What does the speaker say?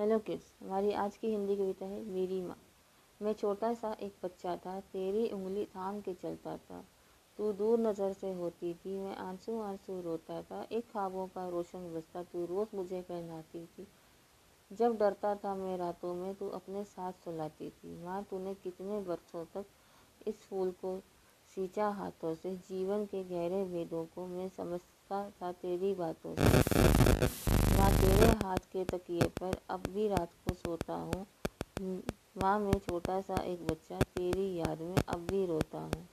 Hello kids हमारी आज की हिंदी कविता है, मेरी माँ। मैं छोटा सा एक बच्चा था, तेरी उंगली थाम के चलता था। तू दूर नज़र से होती थी, मैं आँसू आँसू रोता था। एक ख्वाबों का रोशन बस्ता तू रोज़ मुझे पहनाती थी। जब डरता था मैं रातों में, तू अपने साथ सुलाती थी। माँ, तूने कितने बरसों तक इस फूल को सींचा हाथों से? जीवन के गहरे भेदों को मैं समझता था तेरी बातों से। हाथ के तकिए पर अब भी रात को सोता हूँ। माँ, मैं छोटा सा एक बच्चा, तेरी याद में अब भी रोता हूँ।